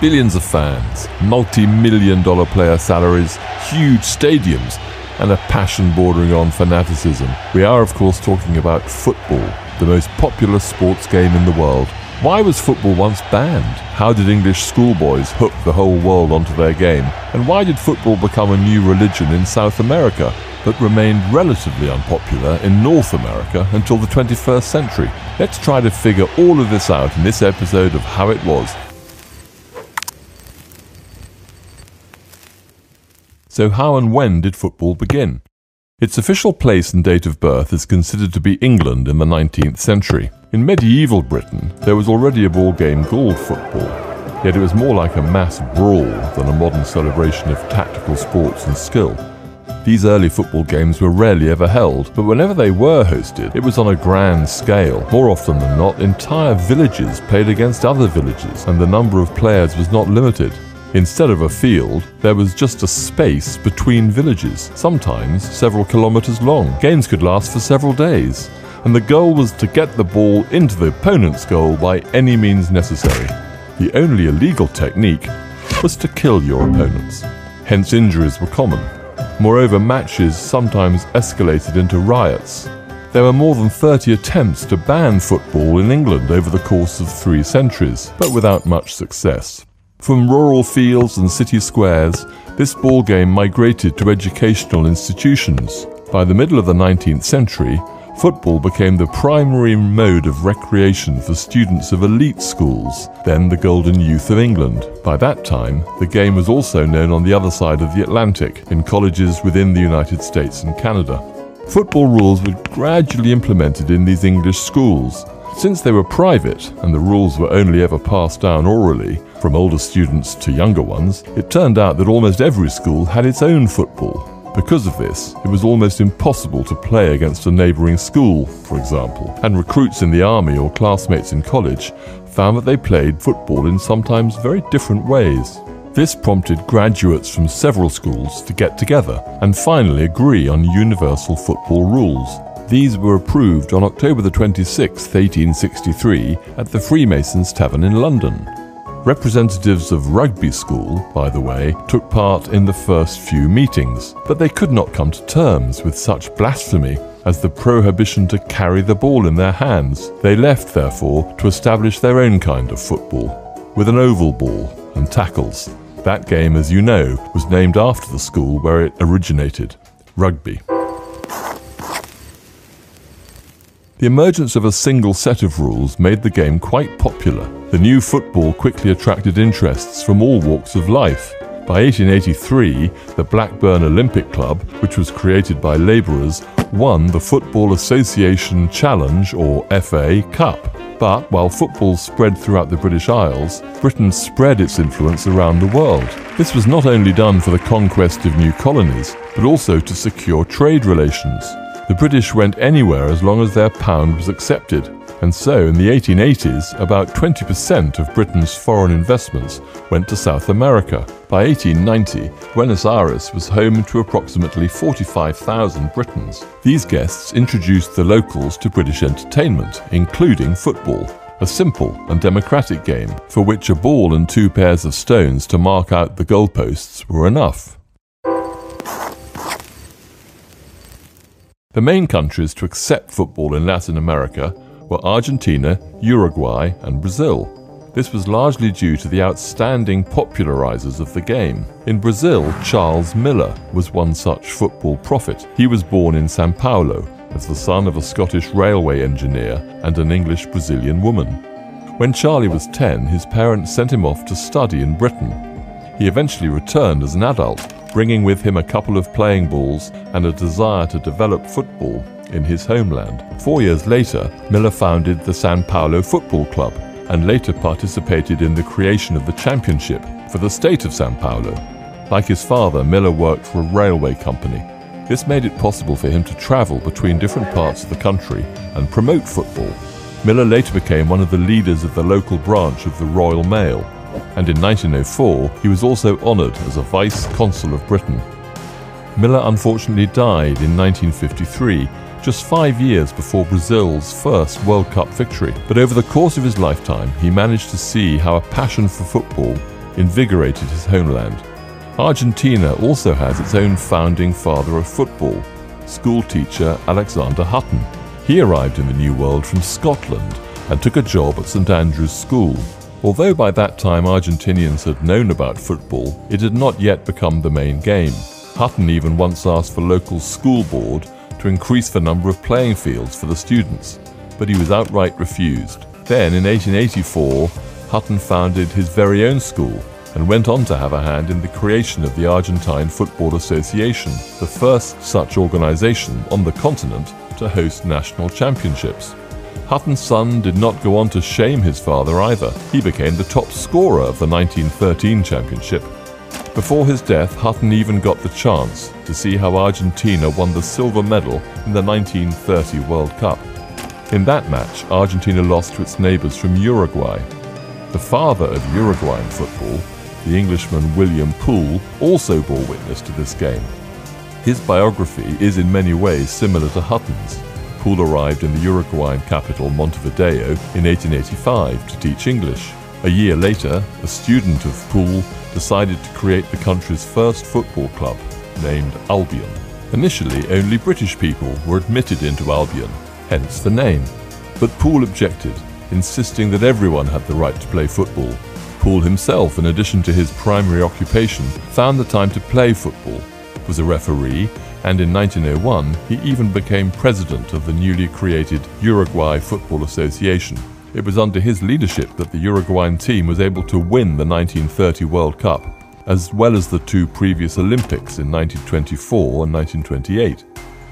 Billions of fans, multi million dollar player salaries, huge stadiums, and a passion bordering on fanaticism. We are, of course, talking about football, the most popular sports game in the world. Why was football once banned? How did English schoolboys hook the whole world onto their game? And why did football become a new religion in South America, but remained relatively unpopular in North America until the 21st century? Let's try to figure all of this out in this episode of How It Was. So, how and when did football begin? Its official place and date of birth is considered to be England in the 19th century. In medieval Britain, there was already a ball game called football, yet it was more like a mass brawl than a modern celebration of tactical sports and skill. These early football games were rarely ever held, but whenever they were hosted, it was on a grand scale. More often than not, entire villages played against other villages, and the number of players was not limited. Instead of a field, there was just a space between villages, sometimes several kilometres long. Games could last for several days, and the goal was to get the ball into the opponent's goal by any means necessary. The only illegal technique was to kill your opponents. Hence, injuries were common. Moreover, matches sometimes escalated into riots. There were more than 30 attempts to ban football in England over the course of three centuries, but without much success. From rural fields and city squares, this ball game migrated to educational institutions. By the middle of the 19th century, football became the primary mode of recreation for students of elite schools, then the Golden Youth of England. By that time, the game was also known on the other side of the Atlantic, in colleges within the United States and Canada. Football rules were gradually implemented in these English schools, since they were private and the rules were only ever passed down orally, from older students to younger ones, it turned out that almost every school had its own football. Because of this, it was almost impossible to play against a neighbouring school, for example, and recruits in the army or classmates in college found that they played football in sometimes very different ways. This prompted graduates from several schools to get together and finally agree on universal football rules. These were approved on October the 26th, 1863, at the Freemasons Tavern in London. Representatives of Rugby School, by the way, took part in the first few meetings, but they could not come to terms with such blasphemy as the prohibition to carry the ball in their hands. They left, therefore, to establish their own kind of football, with an oval ball and tackles. That game, as you know, was named after the school where it originated rugby. The emergence of a single set of rules made the game quite popular. The new football quickly attracted interests from all walks of life. By 1883, the Blackburn Olympic Club, which was created by labourers, won the Football Association Challenge, or FA, Cup. But while football spread throughout the British Isles, Britain spread its influence around the world. This was not only done for the conquest of new colonies, but also to secure trade relations. The British went anywhere as long as their pound was accepted, and so in the 1880s, about 20% of Britain's foreign investments went to South America. By 1890, Buenos Aires was home to approximately 45,000 Britons. These guests introduced the locals to British entertainment, including football a simple and democratic game for which a ball and two pairs of stones to mark out the goalposts were enough. The main countries to accept football in Latin America were Argentina, Uruguay, and Brazil. This was largely due to the outstanding popularizers of the game. In Brazil, Charles Miller was one such football prophet. He was born in Sao Paulo as the son of a Scottish railway engineer and an English Brazilian woman. When Charlie was 10, his parents sent him off to study in Britain. He eventually returned as an adult bringing with him a couple of playing balls and a desire to develop football in his homeland. Four years later, Miller founded the Sao Paulo Football Club and later participated in the creation of the championship for the state of Sao Paulo. Like his father, Miller worked for a railway company. This made it possible for him to travel between different parts of the country and promote football. Miller later became one of the leaders of the local branch of the Royal Mail and in 1904 he was also honoured as a Vice Consul of Britain. Miller unfortunately died in 1953, just five years before Brazil's first World Cup victory. But over the course of his lifetime, he managed to see how a passion for football invigorated his homeland. Argentina also has its own founding father of football, schoolteacher Alexander Hutton. He arrived in the New World from Scotland and took a job at St Andrew's School. Although by that time Argentinians had known about football, it had not yet become the main game. Hutton even once asked for local school board to increase the number of playing fields for the students, but he was outright refused. Then, in 1884, Hutton founded his very own school and went on to have a hand in the creation of the Argentine Football Association, the first such organization on the continent to host national championships. Hutton's son did not go on to shame his father either. He became the top scorer of the 1913 championship. Before his death, Hutton even got the chance to see how Argentina won the silver medal in the 1930 World Cup. In that match, Argentina lost to its neighbours from Uruguay. The father of Uruguayan football, the Englishman William Poole, also bore witness to this game. His biography is in many ways similar to Hutton's. Poole arrived in the Uruguayan capital Montevideo in 1885 to teach English. A year later, a student of Poole decided to create the country's first football club, named Albion. Initially, only British people were admitted into Albion, hence the name. But Poole objected, insisting that everyone had the right to play football. Poole himself, in addition to his primary occupation, found the time to play football, was a referee, and in 1901 he even became president of the newly created Uruguay Football Association. It was under his leadership that the Uruguayan team was able to win the 1930 World Cup, as well as the two previous Olympics in 1924 and 1928.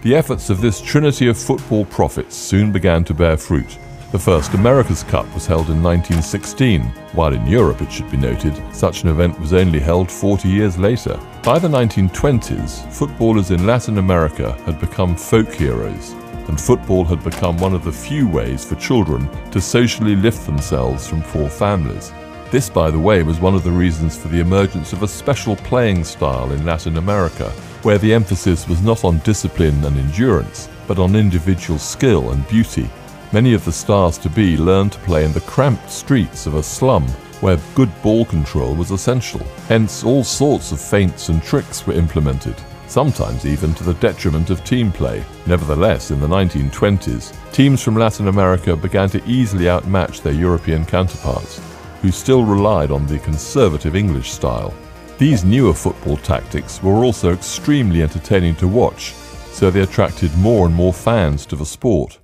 The efforts of this trinity of football prophets soon began to bear fruit. The first America's Cup was held in 1916, while in Europe, it should be noted, such an event was only held 40 years later. By the 1920s, footballers in Latin America had become folk heroes, and football had become one of the few ways for children to socially lift themselves from poor families. This, by the way, was one of the reasons for the emergence of a special playing style in Latin America, where the emphasis was not on discipline and endurance, but on individual skill and beauty. Many of the stars to be learned to play in the cramped streets of a slum where good ball control was essential. Hence, all sorts of feints and tricks were implemented, sometimes even to the detriment of team play. Nevertheless, in the 1920s, teams from Latin America began to easily outmatch their European counterparts, who still relied on the conservative English style. These newer football tactics were also extremely entertaining to watch, so they attracted more and more fans to the sport.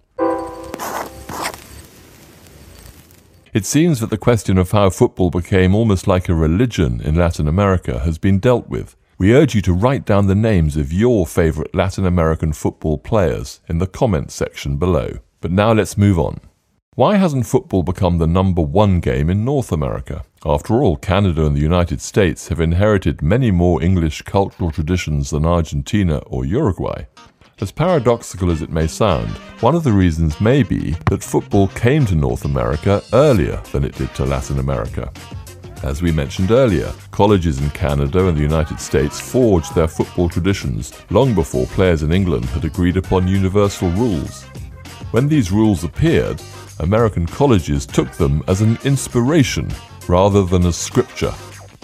It seems that the question of how football became almost like a religion in Latin America has been dealt with. We urge you to write down the names of your favourite Latin American football players in the comments section below. But now let's move on. Why hasn't football become the number one game in North America? After all, Canada and the United States have inherited many more English cultural traditions than Argentina or Uruguay. As paradoxical as it may sound, one of the reasons may be that football came to North America earlier than it did to Latin America. As we mentioned earlier, colleges in Canada and the United States forged their football traditions long before players in England had agreed upon universal rules. When these rules appeared, American colleges took them as an inspiration rather than as scripture.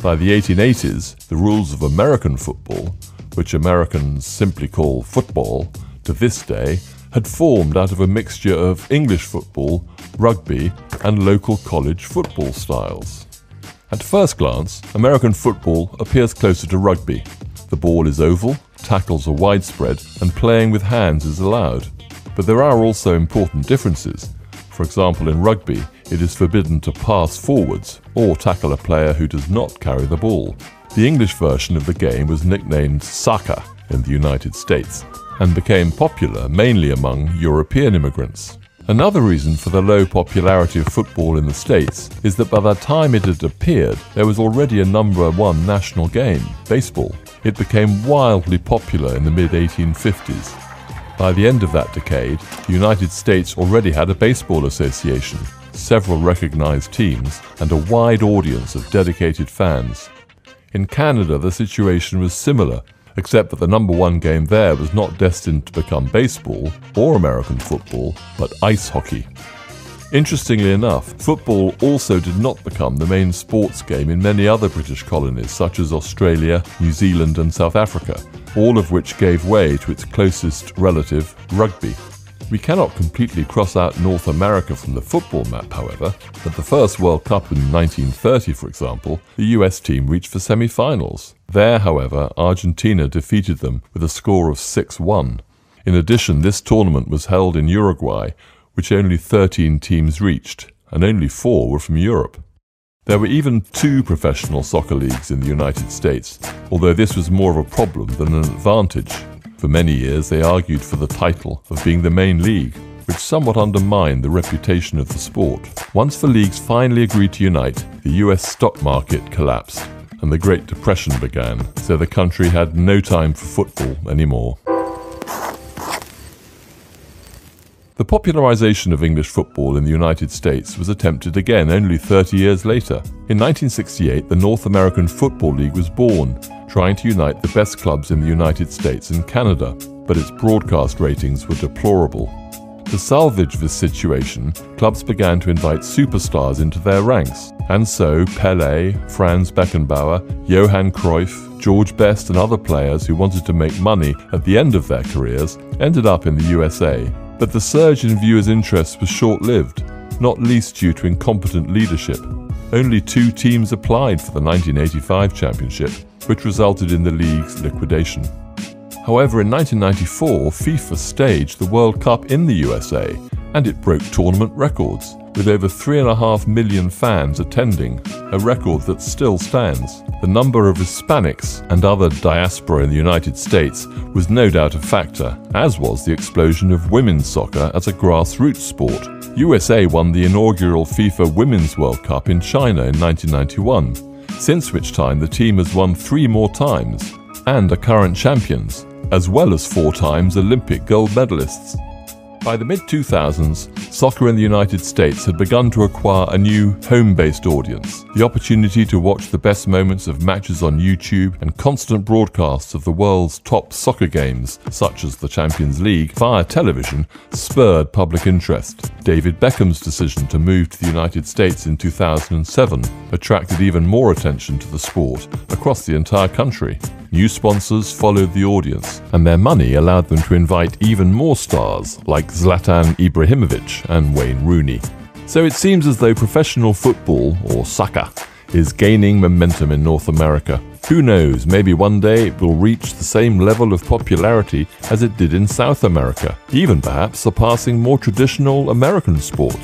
By the 1880s, the rules of American football which Americans simply call football, to this day, had formed out of a mixture of English football, rugby, and local college football styles. At first glance, American football appears closer to rugby. The ball is oval, tackles are widespread, and playing with hands is allowed. But there are also important differences. For example, in rugby, it is forbidden to pass forwards or tackle a player who does not carry the ball. The English version of the game was nicknamed soccer in the United States and became popular mainly among European immigrants. Another reason for the low popularity of football in the States is that by the time it had appeared, there was already a number one national game, baseball. It became wildly popular in the mid 1850s. By the end of that decade, the United States already had a baseball association, several recognized teams, and a wide audience of dedicated fans. In Canada, the situation was similar, except that the number one game there was not destined to become baseball or American football, but ice hockey. Interestingly enough, football also did not become the main sports game in many other British colonies, such as Australia, New Zealand, and South Africa, all of which gave way to its closest relative, rugby. We cannot completely cross out North America from the football map, however. At the first World Cup in 1930, for example, the US team reached the semi finals. There, however, Argentina defeated them with a score of 6 1. In addition, this tournament was held in Uruguay, which only 13 teams reached, and only four were from Europe. There were even two professional soccer leagues in the United States, although this was more of a problem than an advantage. For many years, they argued for the title of being the main league, which somewhat undermined the reputation of the sport. Once the leagues finally agreed to unite, the US stock market collapsed and the Great Depression began, so the country had no time for football anymore. The popularisation of English football in the United States was attempted again only 30 years later. In 1968, the North American Football League was born, trying to unite the best clubs in the United States and Canada, but its broadcast ratings were deplorable. To salvage this situation, clubs began to invite superstars into their ranks, and so Pele, Franz Beckenbauer, Johan Cruyff, George Best, and other players who wanted to make money at the end of their careers ended up in the USA but the surge in viewers' interest was short lived, not least due to incompetent leadership. Only two teams applied for the 1985 championship, which resulted in the league's liquidation. However, in 1994, FIFA staged the World Cup in the USA, and it broke tournament records with over 3.5 million fans attending, a record that still stands. The number of Hispanics and other diaspora in the United States was no doubt a factor, as was the explosion of women's soccer as a grassroots sport. USA won the inaugural FIFA Women's World Cup in China in 1991, since which time the team has won three more times and are current champions, as well as four times Olympic gold medalists. By the mid 2000s, soccer in the United States had begun to acquire a new home based audience. The opportunity to watch the best moments of matches on YouTube and constant broadcasts of the world's top soccer games, such as the Champions League, via television, spurred public interest. David Beckham's decision to move to the United States in 2007 attracted even more attention to the sport across the entire country. New sponsors followed the audience, and their money allowed them to invite even more stars like Zlatan Ibrahimovic and Wayne Rooney. So it seems as though professional football, or soccer, is gaining momentum in North America. Who knows, maybe one day it will reach the same level of popularity as it did in South America, even perhaps surpassing more traditional American sports.